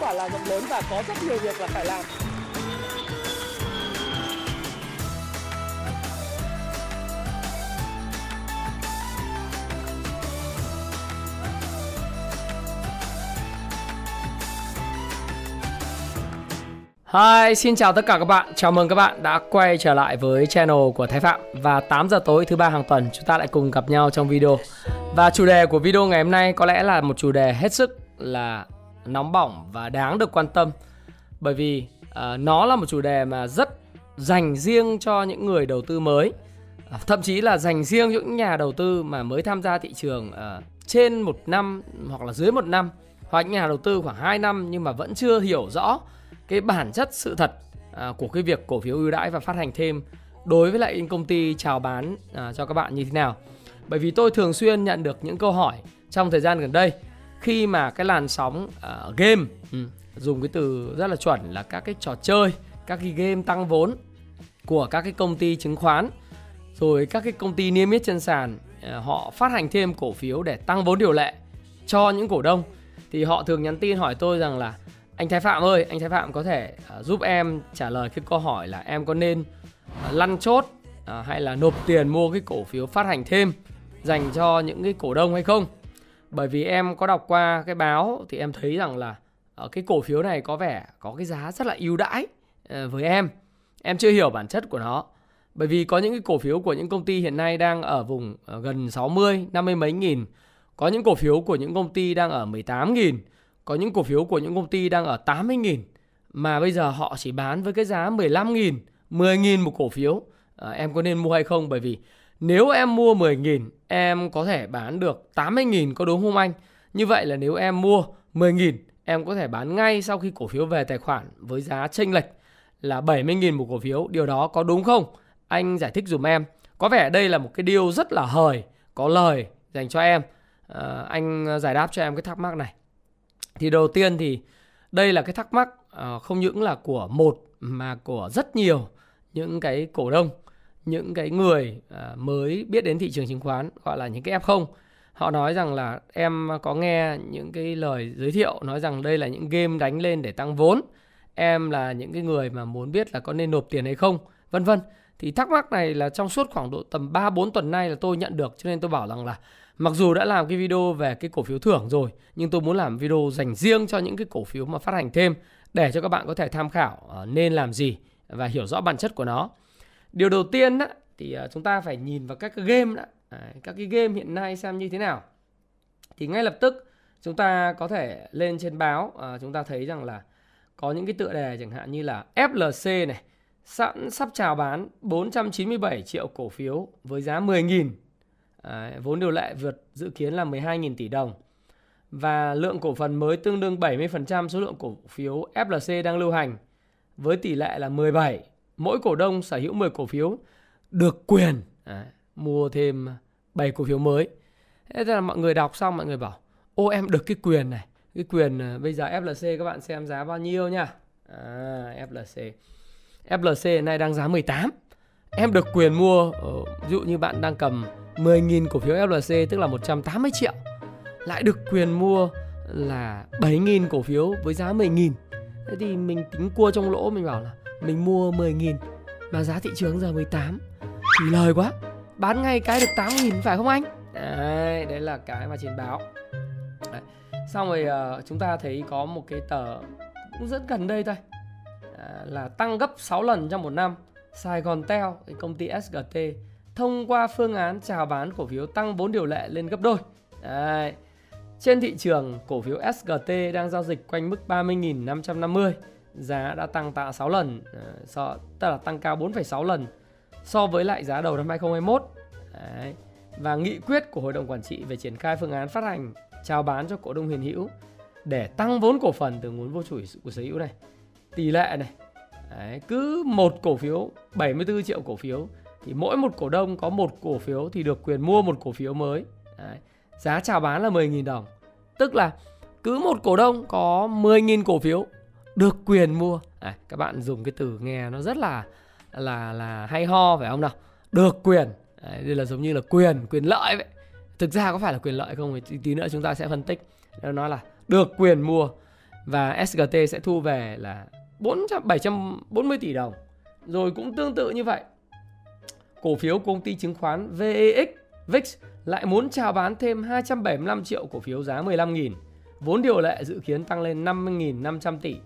quả là rộng lớn và có rất nhiều việc là phải làm. Hi, xin chào tất cả các bạn. Chào mừng các bạn đã quay trở lại với channel của Thái Phạm và 8 giờ tối thứ ba hàng tuần chúng ta lại cùng gặp nhau trong video. Và chủ đề của video ngày hôm nay có lẽ là một chủ đề hết sức là nóng bỏng và đáng được quan tâm. Bởi vì uh, nó là một chủ đề mà rất dành riêng cho những người đầu tư mới, ờ, thậm chí là dành riêng những nhà đầu tư mà mới tham gia thị trường uh, trên một năm hoặc là dưới một năm hoặc những nhà đầu tư khoảng 2 năm nhưng mà vẫn chưa hiểu rõ cái bản chất sự thật của cái việc cổ phiếu ưu đãi và phát hành thêm đối với lại những công ty chào bán cho các bạn như thế nào. Bởi vì tôi thường xuyên nhận được những câu hỏi trong thời gian gần đây khi mà cái làn sóng uh, game ừ, dùng cái từ rất là chuẩn là các cái trò chơi các cái game tăng vốn của các cái công ty chứng khoán rồi các cái công ty niêm yết trên sàn uh, họ phát hành thêm cổ phiếu để tăng vốn điều lệ cho những cổ đông thì họ thường nhắn tin hỏi tôi rằng là anh Thái Phạm ơi, anh Thái Phạm có thể uh, giúp em trả lời cái câu hỏi là em có nên uh, lăn chốt uh, hay là nộp tiền mua cái cổ phiếu phát hành thêm dành cho những cái cổ đông hay không? Bởi vì em có đọc qua cái báo thì em thấy rằng là ở cái cổ phiếu này có vẻ có cái giá rất là ưu đãi ờ, với em. Em chưa hiểu bản chất của nó. Bởi vì có những cái cổ phiếu của những công ty hiện nay đang ở vùng ờ, gần 60, 50 mấy nghìn. Có những cổ phiếu của những công ty đang ở 18 nghìn có những cổ phiếu của những công ty đang ở 80.000 mà bây giờ họ chỉ bán với cái giá 15.000, 10.000 một cổ phiếu. À, em có nên mua hay không? Bởi vì nếu em mua 10.000 em có thể bán được 80.000 có đúng không anh? Như vậy là nếu em mua 10.000 em có thể bán ngay sau khi cổ phiếu về tài khoản với giá chênh lệch là 70.000 một cổ phiếu. Điều đó có đúng không? Anh giải thích dùm em. Có vẻ đây là một cái điều rất là hời, có lời dành cho em. À, anh giải đáp cho em cái thắc mắc này. Thì đầu tiên thì đây là cái thắc mắc ờ, không những là của một mà của rất nhiều những cái cổ đông, những cái người à, mới biết đến thị trường chứng khoán gọi là những cái F0. Họ nói rằng là em có nghe những cái lời giới thiệu nói rằng đây là những game đánh lên để tăng vốn. Em là những cái người mà muốn biết là có nên nộp tiền hay không, vân vân. Thì thắc mắc này là trong suốt khoảng độ tầm 3 4 tuần nay là tôi nhận được cho nên tôi bảo rằng là Mặc dù đã làm cái video về cái cổ phiếu thưởng rồi nhưng tôi muốn làm video dành riêng cho những cái cổ phiếu mà phát hành thêm để cho các bạn có thể tham khảo à, nên làm gì và hiểu rõ bản chất của nó. Điều đầu tiên đó, thì à, chúng ta phải nhìn vào các cái game đó, các cái game hiện nay xem như thế nào. Thì ngay lập tức chúng ta có thể lên trên báo à, chúng ta thấy rằng là có những cái tựa đề chẳng hạn như là FLC này sẵn sắp chào bán 497 triệu cổ phiếu với giá 10.000 vốn điều lệ vượt dự kiến là 12.000 tỷ đồng và lượng cổ phần mới tương đương 70% số lượng cổ phiếu FLC đang lưu hành với tỷ lệ là 17. Mỗi cổ đông sở hữu 10 cổ phiếu được quyền à, mua thêm 7 cổ phiếu mới. Thế là mọi người đọc xong mọi người bảo ô em được cái quyền này. Cái quyền à, bây giờ FLC các bạn xem giá bao nhiêu nha. À, FLC. FLC nay đang giá 18. Em được quyền mua, ờ, ví dụ như bạn đang cầm 10.000 cổ phiếu FLC tức là 180 triệu lại được quyền mua là 7.000 cổ phiếu với giá 10.000 thế thì mình tính cua trong lỗ mình bảo là mình mua 10.000 mà giá thị trường giờ 18 thì lời quá bán ngay cái được 8.000 phải không anh đấy, đấy là cái mà trên báo đấy. xong rồi uh, chúng ta thấy có một cái tờ cũng rất gần đây thôi à, là tăng gấp 6 lần trong một năm Sài Gòn Tel, cái công ty SGT thông qua phương án chào bán cổ phiếu tăng 4 điều lệ lên gấp đôi. Đấy. Trên thị trường, cổ phiếu SGT đang giao dịch quanh mức 30.550, giá đã tăng tạ 6 lần, à, so, tức là tăng cao 4,6 lần so với lại giá đầu năm 2021. Đấy. Và nghị quyết của Hội đồng Quản trị về triển khai phương án phát hành chào bán cho cổ đông hiện hữu để tăng vốn cổ phần từ nguồn vô chủ của sở hữu này. Tỷ lệ này, Đấy, cứ một cổ phiếu 74 triệu cổ phiếu thì mỗi một cổ đông có một cổ phiếu thì được quyền mua một cổ phiếu mới. Đấy. Giá chào bán là 10.000 đồng. Tức là cứ một cổ đông có 10.000 cổ phiếu được quyền mua. à, các bạn dùng cái từ nghe nó rất là là là hay ho phải không nào? Được quyền. à, đây là giống như là quyền, quyền lợi vậy. Thực ra có phải là quyền lợi không thì tí nữa chúng ta sẽ phân tích. Nó nói là được quyền mua và SGT sẽ thu về là 400 740 tỷ đồng. Rồi cũng tương tự như vậy. Cổ phiếu công ty chứng khoán VEX VIX lại muốn chào bán thêm 275 triệu cổ phiếu giá 15.000. Vốn điều lệ dự kiến tăng lên 50.500 tỷ.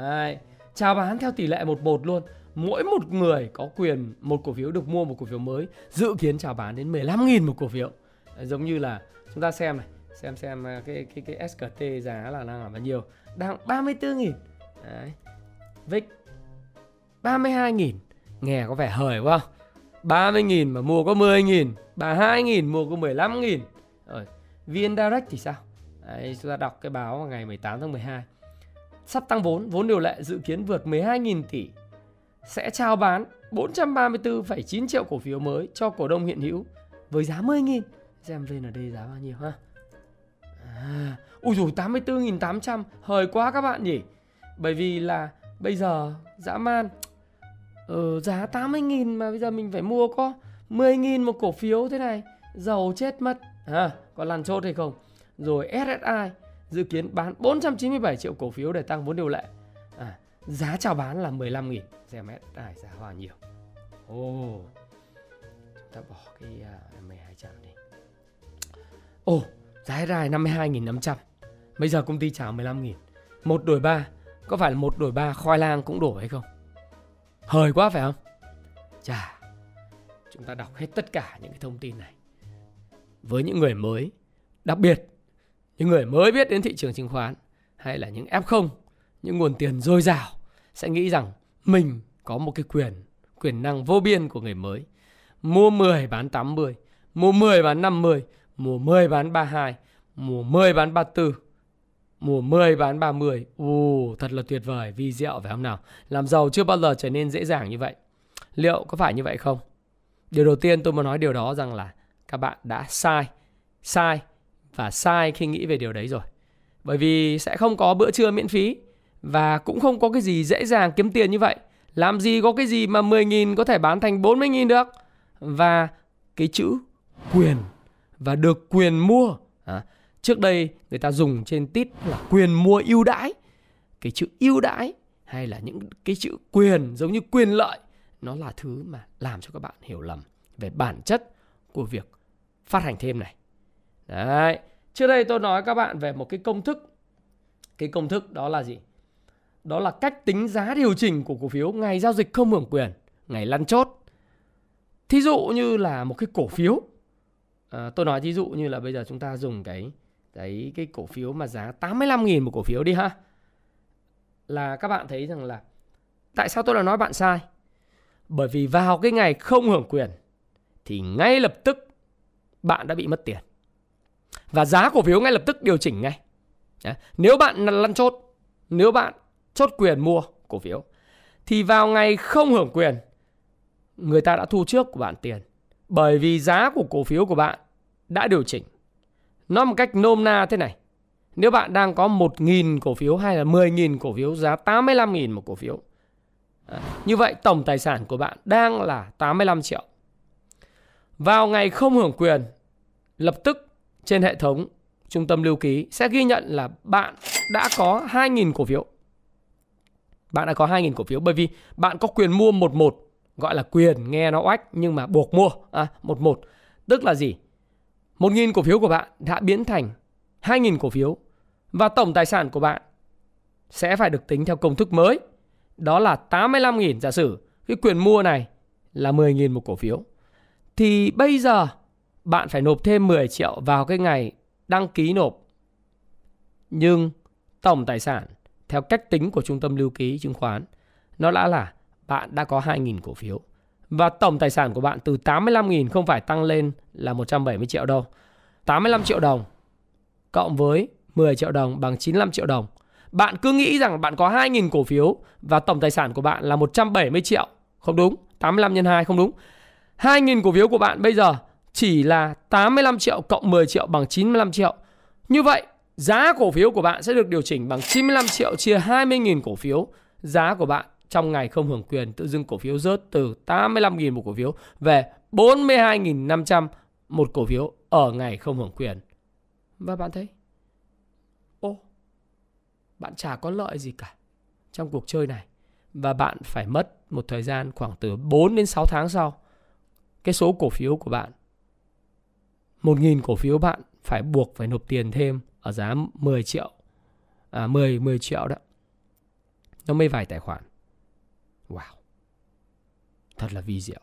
Đấy. Chào bán theo tỷ lệ 11 luôn. Mỗi một người có quyền một cổ phiếu được mua một cổ phiếu mới dự kiến chào bán đến 15.000 một cổ phiếu. Đấy, giống như là chúng ta xem này, xem xem à, cái cái cái SKT giá là đang ở bao nhiêu? Đang 34.000. Đấy. VIX 32.000. Nghe có vẻ hời quá 30.000 mà mua có 10.000 32.000 mua có 15.000 Rồi VN Direct thì sao Đấy, Chúng ta đọc cái báo vào ngày 18 tháng 12 Sắp tăng vốn Vốn điều lệ dự kiến vượt 12.000 tỷ. Sẽ trao bán 434,9 triệu cổ phiếu mới Cho cổ đông hiện hữu Với giá 10.000 Xem VND giá bao nhiêu ha. À, Ui dồi 84.800 Hời quá các bạn nhỉ. Bởi vì là bây giờ dã man ờ, giá 80.000 mà bây giờ mình phải mua có 10.000 một cổ phiếu thế này giàu chết mất. À, có lăn chốt hay không? Rồi SSI dự kiến bán 497 triệu cổ phiếu để tăng vốn điều lệ. À, giá chào bán là 15.000 xem SSI giá hòa nhiều, ồ oh, chúng ta bỏ cái à, uh, 5200 đi. Ồ oh, giá dài 52.500 bây giờ công ty chào 15.000 một đổi ba có phải là một đổi ba khoai lang cũng đổi hay không? Hời quá phải không? Chà, chúng ta đọc hết tất cả những cái thông tin này. Với những người mới, đặc biệt những người mới biết đến thị trường chứng khoán hay là những F0, những nguồn tiền dồi dào sẽ nghĩ rằng mình có một cái quyền, quyền năng vô biên của người mới. Mua 10 bán 80, mua 10 bán 50, mua 10 bán 32, mua 10 bán 34 Mùa 10 bán 30 Ồ, thật là tuyệt vời, vi diệu phải không nào Làm giàu chưa bao giờ trở nên dễ dàng như vậy Liệu có phải như vậy không? Điều đầu tiên tôi muốn nói điều đó rằng là Các bạn đã sai Sai và sai khi nghĩ về điều đấy rồi Bởi vì sẽ không có bữa trưa miễn phí Và cũng không có cái gì dễ dàng kiếm tiền như vậy Làm gì có cái gì mà 10.000 có thể bán thành 40.000 được Và cái chữ quyền Và được quyền mua à, Trước đây người ta dùng trên tít là quyền mua ưu đãi. Cái chữ ưu đãi hay là những cái chữ quyền giống như quyền lợi nó là thứ mà làm cho các bạn hiểu lầm về bản chất của việc phát hành thêm này. Đấy. Trước đây tôi nói các bạn về một cái công thức. Cái công thức đó là gì? Đó là cách tính giá điều chỉnh của cổ phiếu ngày giao dịch không hưởng quyền, ngày lăn chốt. Thí dụ như là một cái cổ phiếu. À, tôi nói thí dụ như là bây giờ chúng ta dùng cái cái cái cổ phiếu mà giá 85.000 một cổ phiếu đi ha. Là các bạn thấy rằng là tại sao tôi lại nói bạn sai? Bởi vì vào cái ngày không hưởng quyền thì ngay lập tức bạn đã bị mất tiền. Và giá cổ phiếu ngay lập tức điều chỉnh ngay. Nếu bạn lăn chốt, nếu bạn chốt quyền mua cổ phiếu thì vào ngày không hưởng quyền người ta đã thu trước của bạn tiền. Bởi vì giá của cổ phiếu của bạn đã điều chỉnh. Nói một cách nôm na thế này. Nếu bạn đang có 1.000 cổ phiếu hay là 10.000 cổ phiếu giá 85.000 một cổ phiếu. À, như vậy tổng tài sản của bạn đang là 85 triệu. Vào ngày không hưởng quyền, lập tức trên hệ thống trung tâm lưu ký sẽ ghi nhận là bạn đã có 2.000 cổ phiếu. Bạn đã có 2.000 cổ phiếu bởi vì bạn có quyền mua 11, gọi là quyền nghe nó oách nhưng mà buộc mua à 11. Tức là gì? 1.000 cổ phiếu của bạn đã biến thành 2.000 cổ phiếu và tổng tài sản của bạn sẽ phải được tính theo công thức mới. Đó là 85.000 giả sử cái quyền mua này là 10.000 một cổ phiếu. Thì bây giờ bạn phải nộp thêm 10 triệu vào cái ngày đăng ký nộp. Nhưng tổng tài sản theo cách tính của trung tâm lưu ký chứng khoán, nó đã là bạn đã có 2.000 cổ phiếu. Và tổng tài sản của bạn từ 85.000 không phải tăng lên là 170 triệu đâu. 85 triệu đồng cộng với 10 triệu đồng bằng 95 triệu đồng. Bạn cứ nghĩ rằng bạn có 2.000 cổ phiếu và tổng tài sản của bạn là 170 triệu. Không đúng. 85 nhân 2 không đúng. 2.000 cổ phiếu của bạn bây giờ chỉ là 85 triệu cộng 10 triệu bằng 95 triệu. Như vậy, giá cổ phiếu của bạn sẽ được điều chỉnh bằng 95 triệu chia 20.000 cổ phiếu. Giá của bạn trong ngày không hưởng quyền tự dưng cổ phiếu rớt từ 85.000 một cổ phiếu về 42.500 một cổ phiếu ở ngày không hưởng quyền. Và bạn thấy, ô, bạn chả có lợi gì cả trong cuộc chơi này và bạn phải mất một thời gian khoảng từ 4 đến 6 tháng sau cái số cổ phiếu của bạn 1.000 cổ phiếu bạn phải buộc phải nộp tiền thêm ở giá 10 triệu à 10 10 triệu đó nó mới vài tài khoản. Wow. Thật là vi diệu.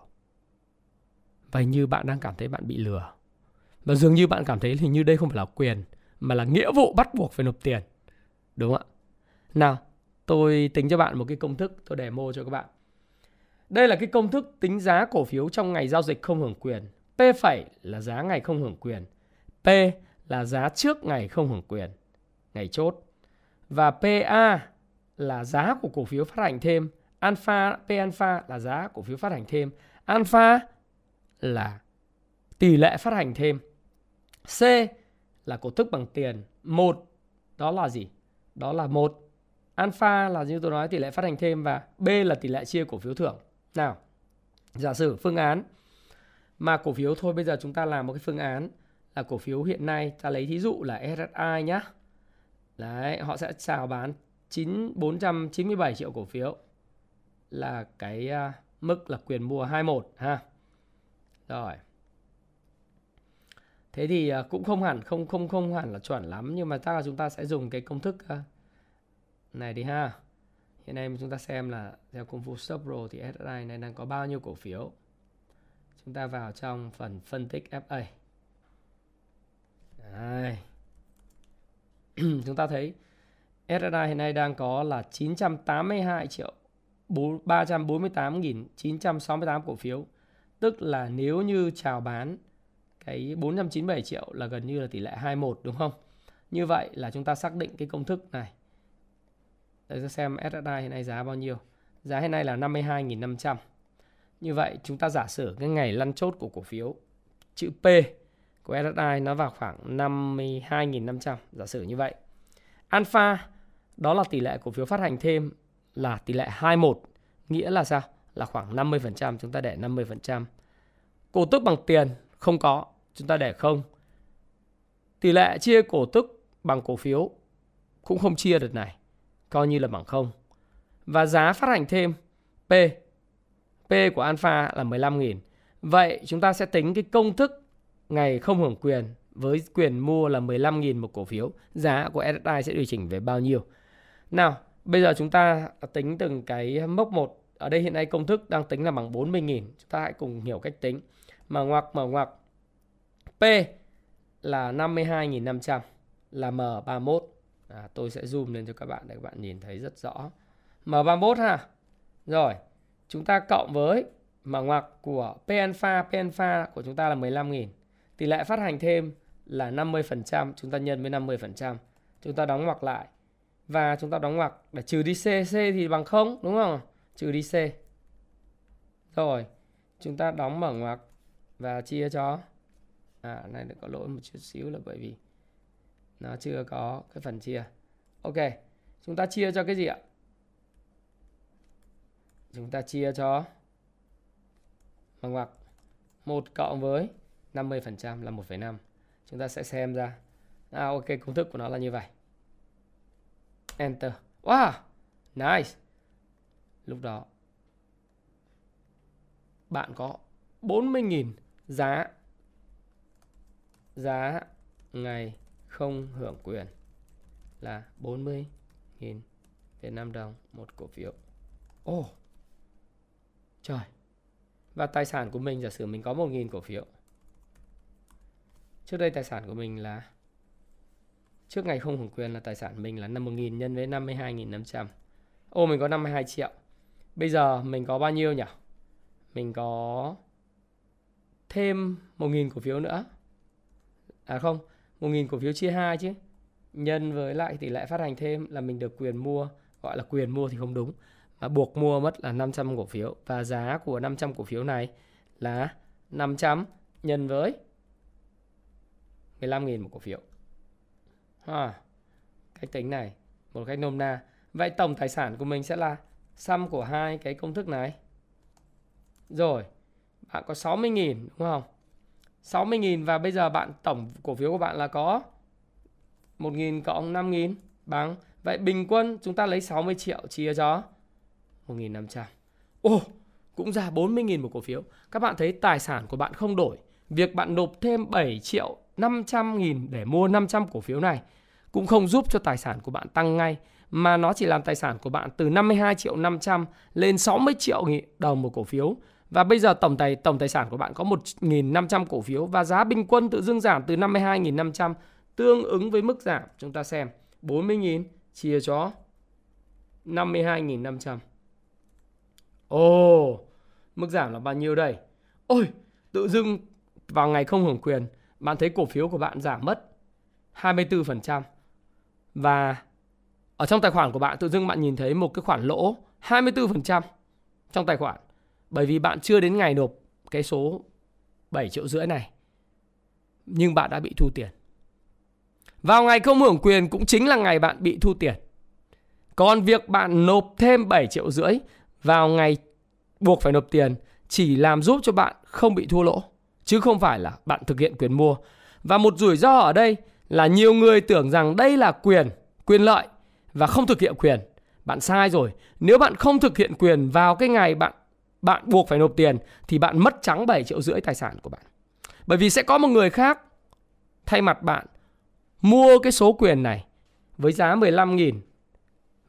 Và như bạn đang cảm thấy bạn bị lừa. Và dường như bạn cảm thấy hình như đây không phải là quyền, mà là nghĩa vụ bắt buộc phải nộp tiền. Đúng không ạ? Nào, tôi tính cho bạn một cái công thức, tôi demo cho các bạn. Đây là cái công thức tính giá cổ phiếu trong ngày giao dịch không hưởng quyền. P phẩy là giá ngày không hưởng quyền, P là giá trước ngày không hưởng quyền, ngày chốt. Và PA là giá của cổ phiếu phát hành thêm, alpha, P alpha là giá cổ phiếu phát hành thêm. Alpha là tỷ lệ phát hành thêm. C là cổ tức bằng tiền, một, đó là gì? Đó là một. Alpha là như tôi nói, tỷ lệ phát hành thêm và B là tỷ lệ chia cổ phiếu thưởng. Nào, giả sử phương án mà cổ phiếu thôi bây giờ chúng ta làm một cái phương án là cổ phiếu hiện nay ta lấy thí dụ là SSI nhá đấy họ sẽ chào bán 9 497 triệu cổ phiếu là cái uh, mức là quyền mua 21 ha. Rồi. Thế thì uh, cũng không hẳn không không không hẳn là chuẩn lắm nhưng mà chắc là chúng ta sẽ dùng cái công thức uh, này đi ha. Hiện nay chúng ta xem là theo công phu Stop Pro thì SSI này đang có bao nhiêu cổ phiếu. Chúng ta vào trong phần phân tích FA. Đây. chúng ta thấy SSI hiện nay đang có là 982 triệu 348.968 cổ phiếu. Tức là nếu như chào bán cái 497 triệu là gần như là tỷ lệ 21 đúng không? Như vậy là chúng ta xác định cái công thức này. Để xem SSI hiện nay giá bao nhiêu. Giá hiện nay là 52.500. Như vậy chúng ta giả sử cái ngày lăn chốt của cổ phiếu chữ P của SSI nó vào khoảng 52.500. Giả sử như vậy. Alpha đó là tỷ lệ cổ phiếu phát hành thêm là tỷ lệ 21. Nghĩa là sao? Là khoảng 50%, chúng ta để 50%. Cổ tức bằng tiền không có, chúng ta để không. Tỷ lệ chia cổ tức bằng cổ phiếu cũng không chia được này, coi như là bằng không. Và giá phát hành thêm P P của alpha là 15.000. Vậy chúng ta sẽ tính cái công thức ngày không hưởng quyền với quyền mua là 15.000 một cổ phiếu. Giá của SSI sẽ điều chỉnh về bao nhiêu? Nào, bây giờ chúng ta tính từng cái mốc một. Ở đây hiện nay công thức đang tính là bằng 40.000. Chúng ta hãy cùng hiểu cách tính. Mở ngoặc, mở ngoặc. P là 52.500 là M31. À, tôi sẽ zoom lên cho các bạn để các bạn nhìn thấy rất rõ. M31 ha. Rồi, chúng ta cộng với mở ngoặc của P alpha, P alpha của chúng ta là 15.000. Tỷ lệ phát hành thêm là 50%, chúng ta nhân với 50%. Chúng ta đóng ngoặc lại và chúng ta đóng ngoặc để trừ đi C, C thì bằng 0 đúng không? Trừ đi C. Rồi, chúng ta đóng mở ngoặc và chia cho à này có lỗi một chút xíu là bởi vì nó chưa có cái phần chia. Ok, chúng ta chia cho cái gì ạ? Chúng ta chia cho bằng ngoặc 1 cộng với 50% là 1,5. Chúng ta sẽ xem ra. À ok, công thức của nó là như vậy. Enter. Wow, nice. Lúc đó bạn có 40.000 giá giá ngày không hưởng quyền là 40.000 Việt Nam đồng một cổ phiếu. Ồ. Oh. Trời. Và tài sản của mình giả sử mình có 1.000 cổ phiếu. Trước đây tài sản của mình là Trước ngày không hưởng quyền là tài sản mình là 51.000 nhân với 52.500. Ô mình có 52 triệu. Bây giờ mình có bao nhiêu nhỉ? Mình có thêm 1.000 cổ phiếu nữa. À không, 1.000 cổ phiếu chia 2 chứ. Nhân với lại tỷ lệ phát hành thêm là mình được quyền mua, gọi là quyền mua thì không đúng à, buộc mua mất là 500 cổ phiếu. Và giá của 500 cổ phiếu này là 500 nhân với 15.000 một cổ phiếu. À, cách tính này một cách nôm na. Vậy tổng tài sản của mình sẽ là sum của hai cái công thức này. Rồi bạn có 60.000 đúng không? 60.000 và bây giờ bạn tổng cổ phiếu của bạn là có 1.000 cộng 5.000 bằng Vậy bình quân chúng ta lấy 60 triệu chia cho 1.500. Ồ, cũng ra 40.000 một cổ phiếu. Các bạn thấy tài sản của bạn không đổi. Việc bạn nộp thêm 7 triệu 500 nghìn để mua 500 cổ phiếu này cũng không giúp cho tài sản của bạn tăng ngay mà nó chỉ làm tài sản của bạn từ 52 triệu 500 lên 60 triệu đồng một cổ phiếu. Và bây giờ tổng tài tổng tài sản của bạn có 1.500 cổ phiếu và giá bình quân tự dưng giảm từ 52.500 tương ứng với mức giảm chúng ta xem 40.000 chia cho 52.500. Ồ, mức giảm là bao nhiêu đây? Ôi, tự dưng vào ngày không hưởng quyền, bạn thấy cổ phiếu của bạn giảm mất 24%. Và ở trong tài khoản của bạn tự dưng bạn nhìn thấy một cái khoản lỗ 24% trong tài khoản. Bởi vì bạn chưa đến ngày nộp cái số 7 triệu rưỡi này. Nhưng bạn đã bị thu tiền. Vào ngày không hưởng quyền cũng chính là ngày bạn bị thu tiền. Còn việc bạn nộp thêm 7 triệu rưỡi vào ngày buộc phải nộp tiền chỉ làm giúp cho bạn không bị thua lỗ. Chứ không phải là bạn thực hiện quyền mua. Và một rủi ro ở đây là nhiều người tưởng rằng đây là quyền, quyền lợi và không thực hiện quyền. Bạn sai rồi. Nếu bạn không thực hiện quyền vào cái ngày bạn bạn buộc phải nộp tiền thì bạn mất trắng 7 triệu rưỡi tài sản của bạn. Bởi vì sẽ có một người khác thay mặt bạn mua cái số quyền này với giá 15.000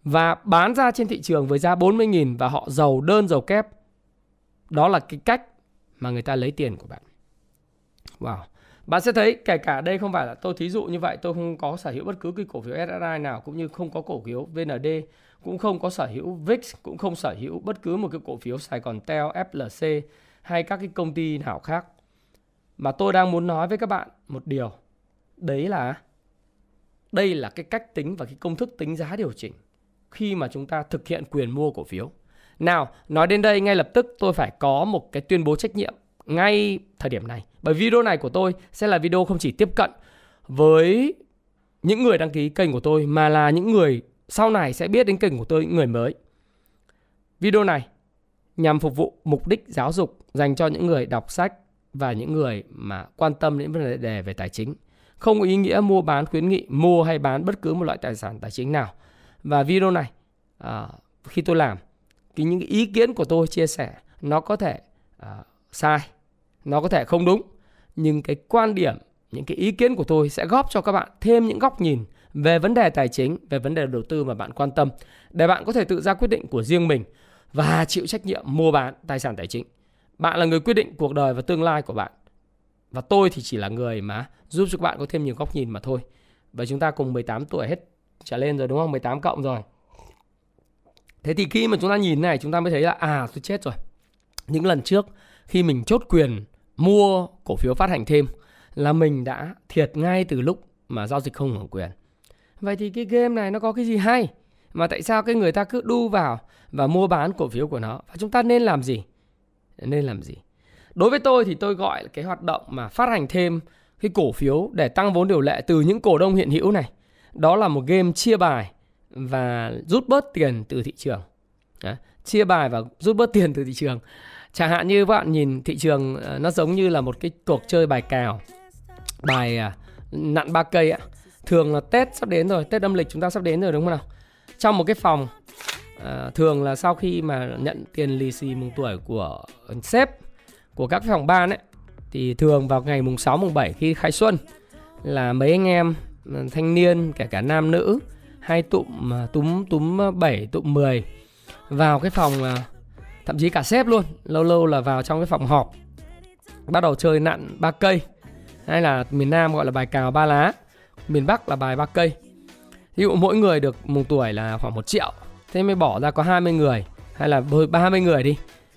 và bán ra trên thị trường với giá 40.000 và họ giàu đơn giàu kép. Đó là cái cách mà người ta lấy tiền của bạn. Wow. Bạn sẽ thấy kể cả đây không phải là tôi thí dụ như vậy tôi không có sở hữu bất cứ cái cổ phiếu SSI nào cũng như không có cổ phiếu VND cũng không có sở hữu VIX cũng không sở hữu bất cứ một cái cổ phiếu Sài Gòn Tel, FLC hay các cái công ty nào khác. Mà tôi đang muốn nói với các bạn một điều. Đấy là đây là cái cách tính và cái công thức tính giá điều chỉnh khi mà chúng ta thực hiện quyền mua cổ phiếu. Nào, nói đến đây ngay lập tức tôi phải có một cái tuyên bố trách nhiệm ngay thời điểm này. Bởi video này của tôi sẽ là video không chỉ tiếp cận với những người đăng ký kênh của tôi mà là những người sau này sẽ biết đến kênh của tôi những người mới. Video này nhằm phục vụ mục đích giáo dục dành cho những người đọc sách và những người mà quan tâm đến vấn đề về tài chính. Không có ý nghĩa mua bán khuyến nghị mua hay bán bất cứ một loại tài sản tài chính nào. Và video này à, khi tôi làm cái những ý kiến của tôi chia sẻ nó có thể à, sai, nó có thể không đúng, nhưng cái quan điểm, những cái ý kiến của tôi sẽ góp cho các bạn thêm những góc nhìn về vấn đề tài chính, về vấn đề đầu tư mà bạn quan tâm để bạn có thể tự ra quyết định của riêng mình và chịu trách nhiệm mua bán tài sản tài chính. Bạn là người quyết định cuộc đời và tương lai của bạn. Và tôi thì chỉ là người mà giúp cho các bạn có thêm nhiều góc nhìn mà thôi. Và chúng ta cùng 18 tuổi hết trở lên rồi, đúng không? 18 cộng rồi. Thế thì khi mà chúng ta nhìn này, chúng ta mới thấy là à tôi chết rồi. Những lần trước, khi mình chốt quyền mua cổ phiếu phát hành thêm, là mình đã thiệt ngay từ lúc mà giao dịch không hưởng quyền. Vậy thì cái game này nó có cái gì hay? Mà tại sao cái người ta cứ đu vào và mua bán cổ phiếu của nó? Và chúng ta nên làm gì? Nên làm gì? Đối với tôi thì tôi gọi là cái hoạt động mà phát hành thêm cái cổ phiếu để tăng vốn điều lệ từ những cổ đông hiện hữu này. Đó là một game chia bài và rút bớt tiền từ thị trường. Đấy, Chia bài và rút bớt tiền từ thị trường. Chẳng hạn như bạn nhìn thị trường ờ, nó giống như là một cái cuộc chơi bài cào. Bài à, nặn ba cây ạ thường là Tết sắp đến rồi, Tết âm lịch chúng ta sắp đến rồi đúng không nào? Trong một cái phòng à, thường là sau khi mà nhận tiền lì xì mừng tuổi của sếp của các phòng ban ấy thì thường vào ngày mùng 6 mùng 7 khi khai xuân là mấy anh em thanh niên, kể cả nam nữ hay tụm à, túm túm à, 7 tụm 10 vào cái phòng à, thậm chí cả sếp luôn, lâu lâu là vào trong cái phòng họp. Bắt đầu chơi nặn ba cây. Hay là miền Nam gọi là bài cào ba lá, miền Bắc là bài ba cây. Ví dụ mỗi người được mùng tuổi là khoảng một triệu, thế mới bỏ ra có 20 người, hay là 30 người đi.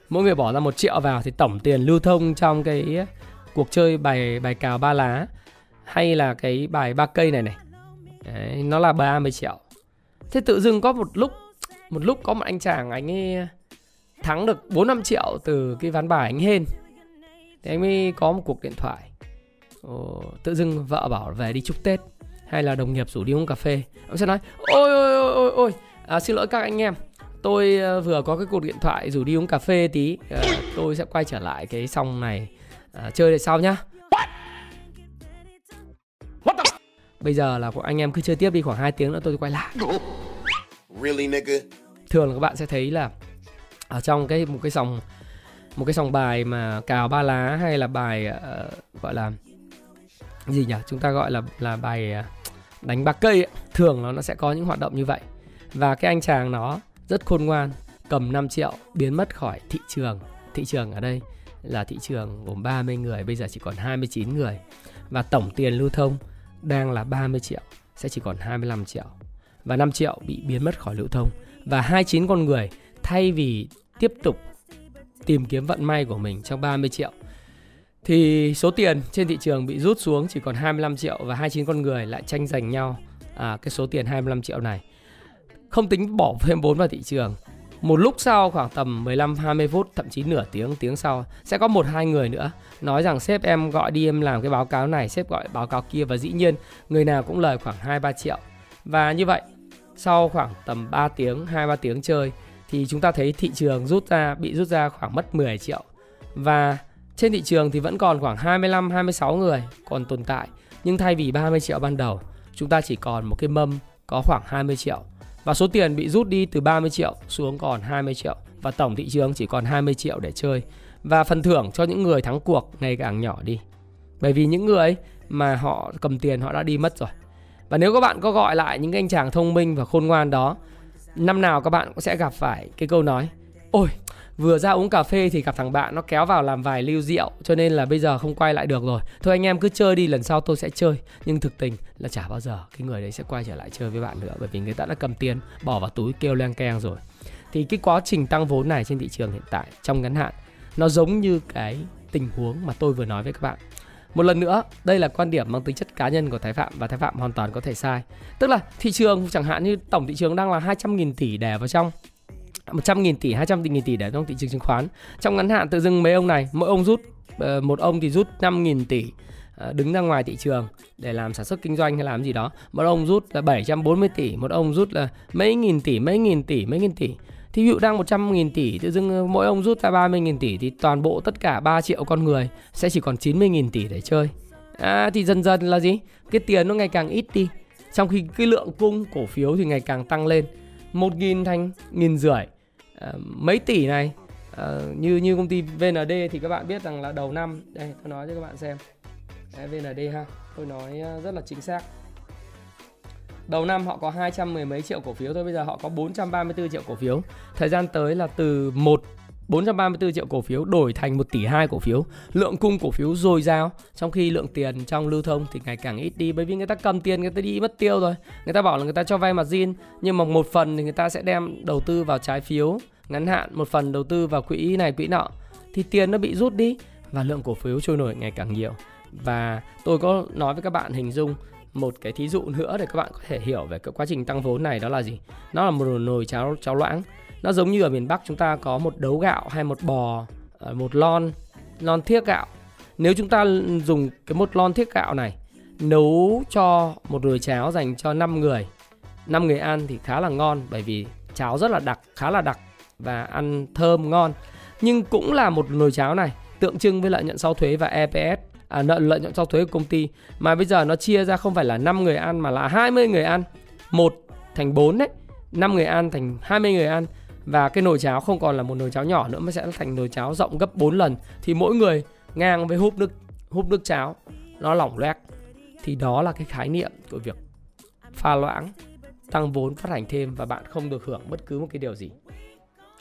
Mỗi người bỏ ra một triệu vào thì tổng tiền lưu thông trong cái cuộc chơi bài bài cào ba lá hay là cái bài ba cây này này. Đấy, nó là 30 triệu. Thế tự dưng có một lúc một lúc có một anh chàng anh ấy thắng được 4 5 triệu từ cái ván bài anh hên. Thì anh mới có một cuộc điện thoại. Ồ, tự dưng vợ bảo về đi chúc Tết hay là đồng nghiệp rủ đi uống cà phê. Ông sẽ nói ôi ôi ôi ôi ôi à, xin lỗi các anh em. Tôi ờ, vừa có cái cuộc điện thoại rủ đi uống cà phê tí. À, tôi sẽ quay trở lại cái song này. À, chơi lại sau nhá. Bây giờ là anh em cứ chơi tiếp đi khoảng 2 tiếng nữa tôi quay lại. Really, nigga? thường là các bạn sẽ thấy là ở trong cái một cái dòng một cái dòng bài mà cào ba lá hay là bài uh, gọi là gì nhỉ? Chúng ta gọi là là bài uh, đánh bạc cây ấy. thường nó nó sẽ có những hoạt động như vậy. Và cái anh chàng nó rất khôn ngoan cầm 5 triệu biến mất khỏi thị trường. Thị trường ở đây là thị trường gồm 30 người bây giờ chỉ còn 29 người. Và tổng tiền lưu thông đang là 30 triệu sẽ chỉ còn 25 triệu và 5 triệu bị biến mất khỏi lưu thông và 29 con người thay vì tiếp tục tìm kiếm vận may của mình trong 30 triệu thì số tiền trên thị trường bị rút xuống chỉ còn 25 triệu và 29 con người lại tranh giành nhau à, cái số tiền 25 triệu này. Không tính bỏ thêm vốn vào thị trường. Một lúc sau khoảng tầm 15 20 phút thậm chí nửa tiếng tiếng sau sẽ có một hai người nữa nói rằng sếp em gọi đi em làm cái báo cáo này, sếp gọi báo cáo kia và dĩ nhiên người nào cũng lời khoảng 2 3 triệu. Và như vậy sau khoảng tầm 3 tiếng, 2 3 tiếng chơi thì chúng ta thấy thị trường rút ra bị rút ra khoảng mất 10 triệu. Và trên thị trường thì vẫn còn khoảng 25 26 người còn tồn tại, nhưng thay vì 30 triệu ban đầu, chúng ta chỉ còn một cái mâm có khoảng 20 triệu. Và số tiền bị rút đi từ 30 triệu xuống còn 20 triệu và tổng thị trường chỉ còn 20 triệu để chơi. Và phần thưởng cho những người thắng cuộc ngày càng nhỏ đi. Bởi vì những người mà họ cầm tiền họ đã đi mất rồi. Và nếu các bạn có gọi lại những anh chàng thông minh và khôn ngoan đó, năm nào các bạn cũng sẽ gặp phải cái câu nói Ôi, vừa ra uống cà phê thì gặp thằng bạn nó kéo vào làm vài lưu rượu cho nên là bây giờ không quay lại được rồi. Thôi anh em cứ chơi đi lần sau tôi sẽ chơi. Nhưng thực tình là chả bao giờ cái người đấy sẽ quay trở lại chơi với bạn nữa bởi vì người ta đã cầm tiền bỏ vào túi kêu leng keng rồi. Thì cái quá trình tăng vốn này trên thị trường hiện tại trong ngắn hạn nó giống như cái tình huống mà tôi vừa nói với các bạn. Một lần nữa, đây là quan điểm mang tính chất cá nhân của Thái Phạm và Thái Phạm hoàn toàn có thể sai. Tức là thị trường chẳng hạn như tổng thị trường đang là 200.000 tỷ đè vào trong. 100.000 tỷ, 200.000 tỷ để trong thị trường chứng khoán. Trong ngắn hạn tự dưng mấy ông này, mỗi ông rút ờ, một ông thì rút 5.000 tỷ ờ, đứng ra ngoài thị trường để làm sản xuất kinh doanh hay làm gì đó. Một ông rút là 740 tỷ, một ông rút là mấy nghìn tỷ, mấy nghìn tỷ, mấy nghìn tỷ. Thì ví dụ đang 100.000 tỷ, tự dưng ờ, mỗi ông rút ra 30.000 tỷ thì toàn bộ tất cả 3 triệu con người sẽ chỉ còn 90.000 tỷ để chơi. À, thì dần dần là gì? Cái tiền nó ngày càng ít đi. Trong khi cái lượng cung cổ phiếu thì ngày càng tăng lên. 1.000 thành nghìn rưỡi uh, mấy tỷ này? Uh, như như công ty VND thì các bạn biết rằng là đầu năm đây tôi nói cho các bạn xem. Đấy, VND ha tôi nói ờ, rất là chính xác. Đầu năm họ có 200 mười mấy triệu cổ phiếu thôi bây giờ họ có 434 triệu cổ phiếu. Thời gian tới là từ một 434 triệu cổ phiếu đổi thành 1 tỷ 2 cổ phiếu. Lượng cung cổ phiếu dồi dào trong khi lượng tiền trong lưu thông thì ngày càng ít đi bởi vì người ta cầm tiền người ta đi mất tiêu rồi. Người ta bảo là người ta cho vay margin nhưng mà một phần thì người ta sẽ đem đầu tư vào trái phiếu ngắn hạn, một phần đầu tư vào quỹ này quỹ nọ thì tiền nó bị rút đi và lượng cổ phiếu trôi nổi ngày càng nhiều. Và tôi có nói với các bạn hình dung một cái thí dụ nữa để các bạn có thể hiểu về cái quá trình tăng vốn này đó là gì? Nó là một nồi cháo cháo loãng nó giống như ở miền Bắc chúng ta có một đấu gạo hay một bò ờ, một lon lon thiếc gạo nếu chúng ta dùng cái một lon thiếc gạo này nấu cho một nồi cháo dành cho 5 người 5 người ăn thì khá là ngon bởi vì cháo rất là đặc khá là đặc và ăn thơm ngon. Nhưng cũng là một nồi cháo này tượng trưng với lợi nhuận sau thuế và EPS à, nợ lợi nhuận sau thuế của công ty. Mà bây giờ nó chia ra không phải là 5 người ăn mà là 20 người ăn. Một thành 4 đấy 5 người ăn thành 20 người ăn. Và cái nồi cháo không còn là một nồi cháo nhỏ nữa mà sẽ thành nồi cháo rộng gấp 4 lần. Thì mỗi người ngang với húp nước húp nước cháo nó lỏng loét thì đó là cái khái niệm của việc pha loãng tăng vốn phát hành thêm và bạn không được hưởng bất cứ một cái điều gì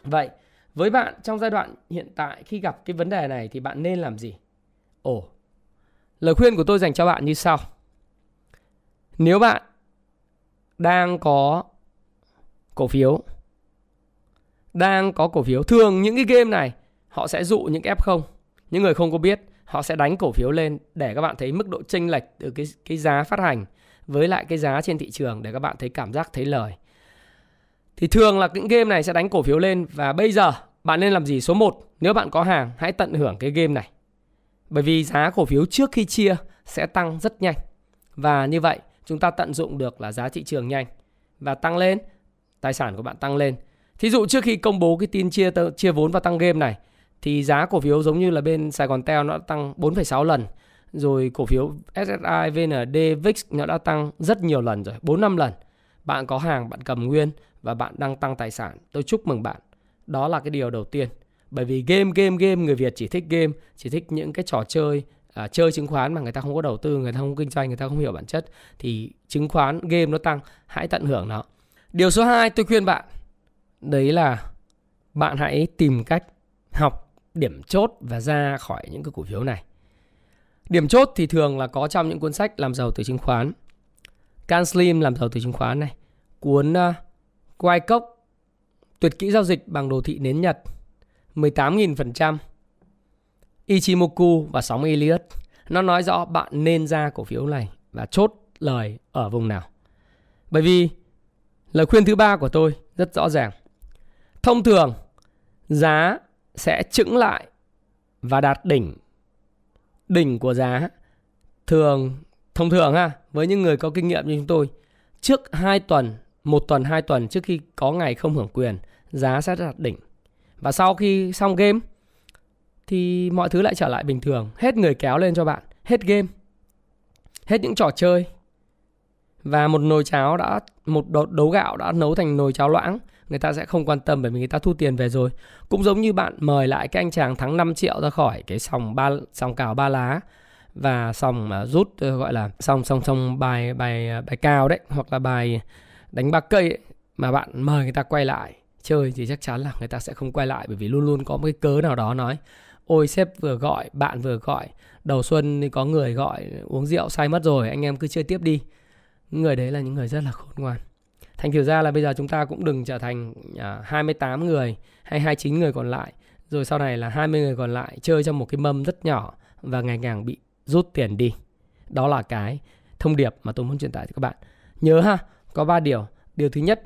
vậy, với bạn trong giai đoạn hiện tại khi gặp cái vấn đề này thì bạn nên làm gì? Ồ, lời khuyên của tôi dành cho bạn như sau. Nếu bạn đang có cổ phiếu, đang có cổ phiếu, thường những cái game này họ sẽ dụ những F0 những người không có biết, họ sẽ đánh cổ phiếu lên để các bạn thấy mức độ chênh lệch từ cái cái giá phát hành với lại cái giá trên thị trường để các bạn thấy cảm giác, thấy lời. Thì thường là những game này sẽ đánh cổ phiếu lên và bây giờ bạn nên làm gì? Số 1, nếu bạn có hàng hãy tận hưởng cái game này. Bởi vì giá cổ phiếu trước khi chia sẽ tăng rất nhanh. Và như vậy chúng ta tận dụng được là giá thị trường nhanh và tăng lên, tài sản của bạn tăng lên Thí dụ trước khi công bố cái tin chia chia vốn và tăng game này thì giá cổ phiếu giống như là bên Sài Gòn Teo nó tăng 4,6 lần. rồi cổ phiếu SSI, VND, VIX nó đã tăng rất nhiều lần rồi, 4 5 lần. Bạn có hàng, bạn cầm nguyên và bạn đang tăng tài sản. Tôi chúc mừng bạn. Đó là cái điều đầu tiên. Bởi vì game game game người Việt chỉ thích game, chỉ thích những cái trò chơi à, chơi chứng khoán mà người ta không có đầu tư, người ta không kinh doanh, người ta không hiểu bản chất thì chứng khoán game nó tăng, hãy tận hưởng nó. Điều số 2 tôi khuyên bạn đấy là bạn hãy tìm cách học điểm chốt và ra khỏi những cái cổ phiếu này. Điểm chốt thì thường là có trong những cuốn sách làm giàu từ chứng khoán. Can Slim làm giàu từ chứng khoán này, cuốn uh, Wyckoff Cốc Tuyệt kỹ giao dịch bằng đồ thị nến Nhật 18.000%. Ichimoku và sóng Elliott nó nói rõ bạn nên ra cổ phiếu này và chốt lời ở vùng nào. Bởi vì lời khuyên thứ ba của tôi rất rõ ràng. Thông thường giá sẽ chững lại và đạt đỉnh. Đỉnh của giá thường thông thường ha, với những người có kinh nghiệm như chúng tôi, trước 2 tuần, một tuần hai tuần trước khi có ngày không hưởng quyền, giá sẽ đạt đỉnh. Và sau khi xong game thì mọi thứ lại trở lại bình thường, hết người kéo lên cho bạn, hết game. Hết những trò chơi. Và một nồi cháo đã một đấu gạo đã nấu thành nồi cháo loãng người ta sẽ không quan tâm bởi vì người ta thu tiền về rồi cũng giống như bạn mời lại cái anh chàng thắng 5 triệu ra khỏi cái sòng ba sòng cào ba lá và sòng à, rút gọi là sòng sòng sòng bài bài à, bài cao đấy hoặc là bài đánh bạc cây ấy, mà bạn mời người ta quay lại chơi thì chắc chắn là người ta sẽ không quay lại bởi vì luôn luôn có một cái cớ nào đó nói ôi sếp vừa gọi bạn vừa gọi đầu xuân thì có người gọi uống rượu say mất rồi anh em cứ chơi tiếp đi người đấy là những người rất là khôn ngoan Thành thử ra là bây giờ chúng ta cũng đừng trở thành à, 28 người hay 29 người còn lại. Rồi sau này là 20 người còn lại chơi trong một cái mâm rất nhỏ và ngày càng bị rút tiền đi. Đó là cái thông điệp mà tôi muốn truyền tải cho các bạn. Nhớ ha, có 3 điều. Điều thứ nhất,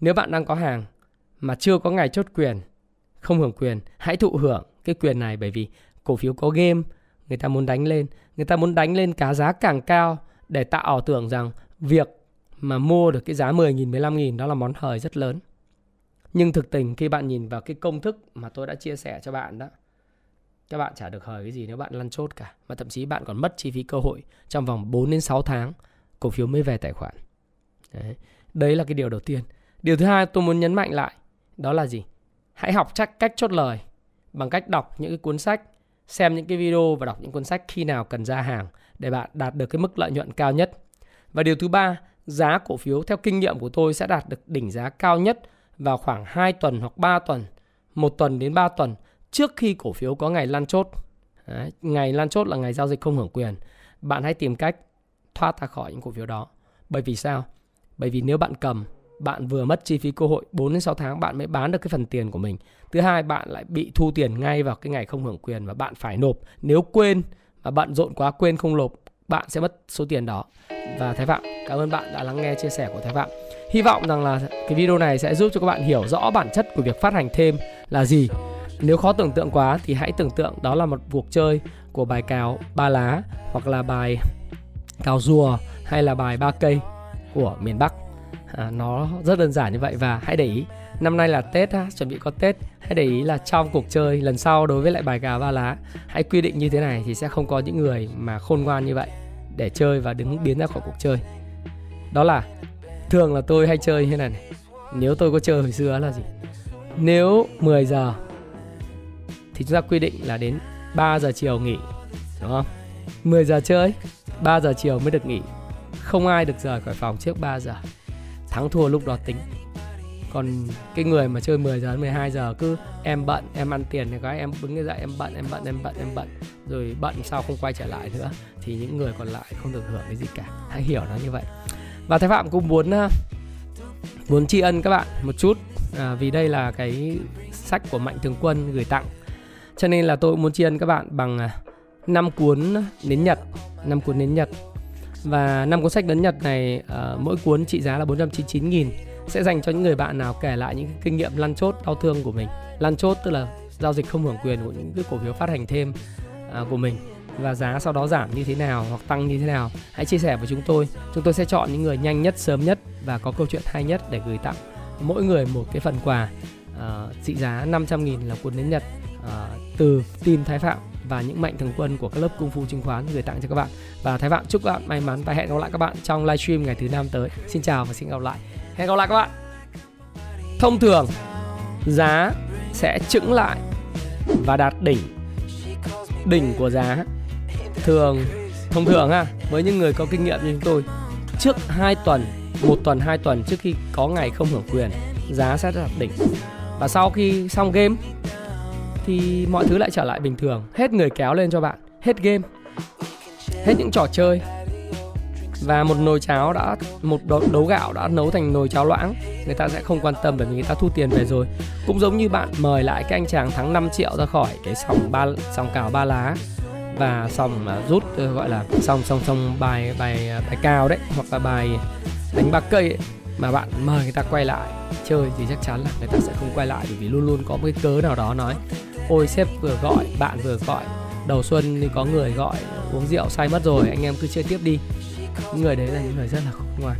nếu bạn đang có hàng mà chưa có ngày chốt quyền, không hưởng quyền, hãy thụ hưởng cái quyền này bởi vì cổ phiếu có game, người ta muốn đánh lên, người ta muốn đánh lên cá giá càng cao để tạo ảo tưởng rằng việc mà mua được cái giá 10.000, 15.000 đó là món hời rất lớn. Nhưng thực tình khi bạn nhìn vào cái công thức mà tôi đã chia sẻ cho bạn đó, các bạn chả được hời cái gì nếu bạn lăn chốt cả. Mà thậm chí bạn còn mất chi phí cơ hội trong vòng 4 đến 6 tháng cổ phiếu mới về tài khoản. Đấy. Đấy là cái điều đầu tiên. Điều thứ hai tôi muốn nhấn mạnh lại đó là gì? Hãy học chắc cách chốt lời bằng cách đọc những cái cuốn sách, xem những cái video và đọc những cuốn sách khi nào cần ra hàng để bạn đạt được cái mức lợi nhuận cao nhất. Và điều thứ ba giá cổ phiếu theo kinh nghiệm của tôi sẽ đạt được đỉnh giá cao nhất vào khoảng 2 tuần hoặc 3 tuần, một tuần đến 3 tuần trước khi cổ phiếu có ngày lan chốt. Đấy, ngày lan chốt là ngày giao dịch không hưởng quyền. Bạn hãy tìm cách thoát ra khỏi những cổ phiếu đó. Bởi vì sao? Bởi vì nếu bạn cầm, bạn vừa mất chi phí cơ hội 4 đến 6 tháng bạn mới bán được cái phần tiền của mình. Thứ hai, bạn lại bị thu tiền ngay vào cái ngày không hưởng quyền và bạn phải nộp. Nếu quên và bận rộn quá quên không nộp, bạn sẽ mất số tiền đó và Thái Phạm. Cảm ơn bạn đã lắng nghe chia sẻ của Thái Phạm. Hy vọng rằng là cái video này sẽ giúp cho các bạn hiểu rõ bản chất của việc phát hành thêm là gì. Nếu khó tưởng tượng quá thì hãy tưởng tượng đó là một cuộc chơi của bài cào ba lá hoặc là bài cào rùa hay là bài ba cây của miền Bắc. À, nó rất đơn giản như vậy và hãy để ý năm nay là Tết ha, chuẩn bị có Tết. Hãy để ý là trong cuộc chơi lần sau đối với lại bài cào ba lá hãy quy định như thế này thì sẽ không có những người mà khôn ngoan như vậy để chơi và đứng biến ra khỏi cuộc chơi. Đó là thường là tôi hay chơi như này, này. Nếu tôi có chơi hồi xưa là gì? Nếu 10 giờ thì chúng ta quy định là đến 3 giờ chiều nghỉ đúng không? 10 giờ chơi 3 giờ chiều mới được nghỉ không ai được rời khỏi phòng trước 3 giờ. Thắng thua lúc đó tính. Còn cái người mà chơi 10 giờ đến 12 giờ cứ em bận em ăn tiền thì cái em đứng dậy em bận em bận em bận em bận. Rồi bận sau không quay trở lại nữa thì những người còn lại không được hưởng cái gì cả. Hãy hiểu nó như vậy. Và thái phạm cũng muốn uh, muốn tri ân các bạn một chút à, vì đây là cái sách của mạnh thường quân gửi tặng. Cho nên là tôi cũng muốn tri ân các bạn bằng à, năm cuốn nến nhật năm cuốn nến nhật và năm cuốn sách nến nhật này uh, mỗi cuốn trị giá là 499 nghìn sẽ dành cho những người bạn nào kể lại những kinh nghiệm lăn chốt đau thương của mình. Lăn chốt tức là giao dịch không hưởng quyền của những cái cổ phiếu phát hành thêm uh, của mình. Và giá sau đó giảm như thế nào hoặc tăng như thế nào hãy chia sẻ với chúng tôi. Chúng tôi sẽ chọn những người nhanh nhất sớm nhất và có câu chuyện hay nhất để gửi tặng mỗi người một cái phần quà. Uh, trị giá 500.000 là cuốn đến Nhật uh, từ team Thái Phạm và những mạnh thường quân của các lớp cung phu chứng khoán gửi tặng cho các bạn. Và thái phạm chúc các bạn may mắn và hẹn gặp lại các bạn trong livestream ngày thứ năm tới. Xin chào và xin gặp lại. Hẹn gặp lại các bạn. Thông thường, giá sẽ chững lại và đạt đỉnh. Đỉnh của giá thường, thông thường ha, với những người có kinh nghiệm như chúng tôi, trước 2 tuần, một tuần, hai tuần trước khi có ngày không hưởng quyền, giá sẽ đạt đỉnh. Và sau khi xong game thì mọi thứ lại trở lại bình thường. Hết người kéo lên cho bạn. Hết game. Hết những trò chơi. Và một nồi cháo đã một đấu, gạo đã nấu thành nồi cháo loãng. Người ta sẽ không quan tâm bởi vì người ta thu tiền về rồi. Cũng giống như bạn mời lại cái anh chàng thắng 5 triệu ra khỏi cái sòng ba sòng cào ba lá và sòng à, rút ờ, gọi là sòng sòng sòng bài bài à, bài cao đấy hoặc là bài đánh ba cây ấy, mà bạn mời người ta quay lại chơi thì chắc chắn là người ta sẽ không quay lại bởi vì luôn luôn có một cái cớ nào đó nói ôi sếp vừa gọi, bạn vừa gọi. Đầu xuân thì có người gọi, uống rượu, say mất rồi, anh em cứ chơi tiếp đi. Những người đấy là những người rất là khôn ngoan.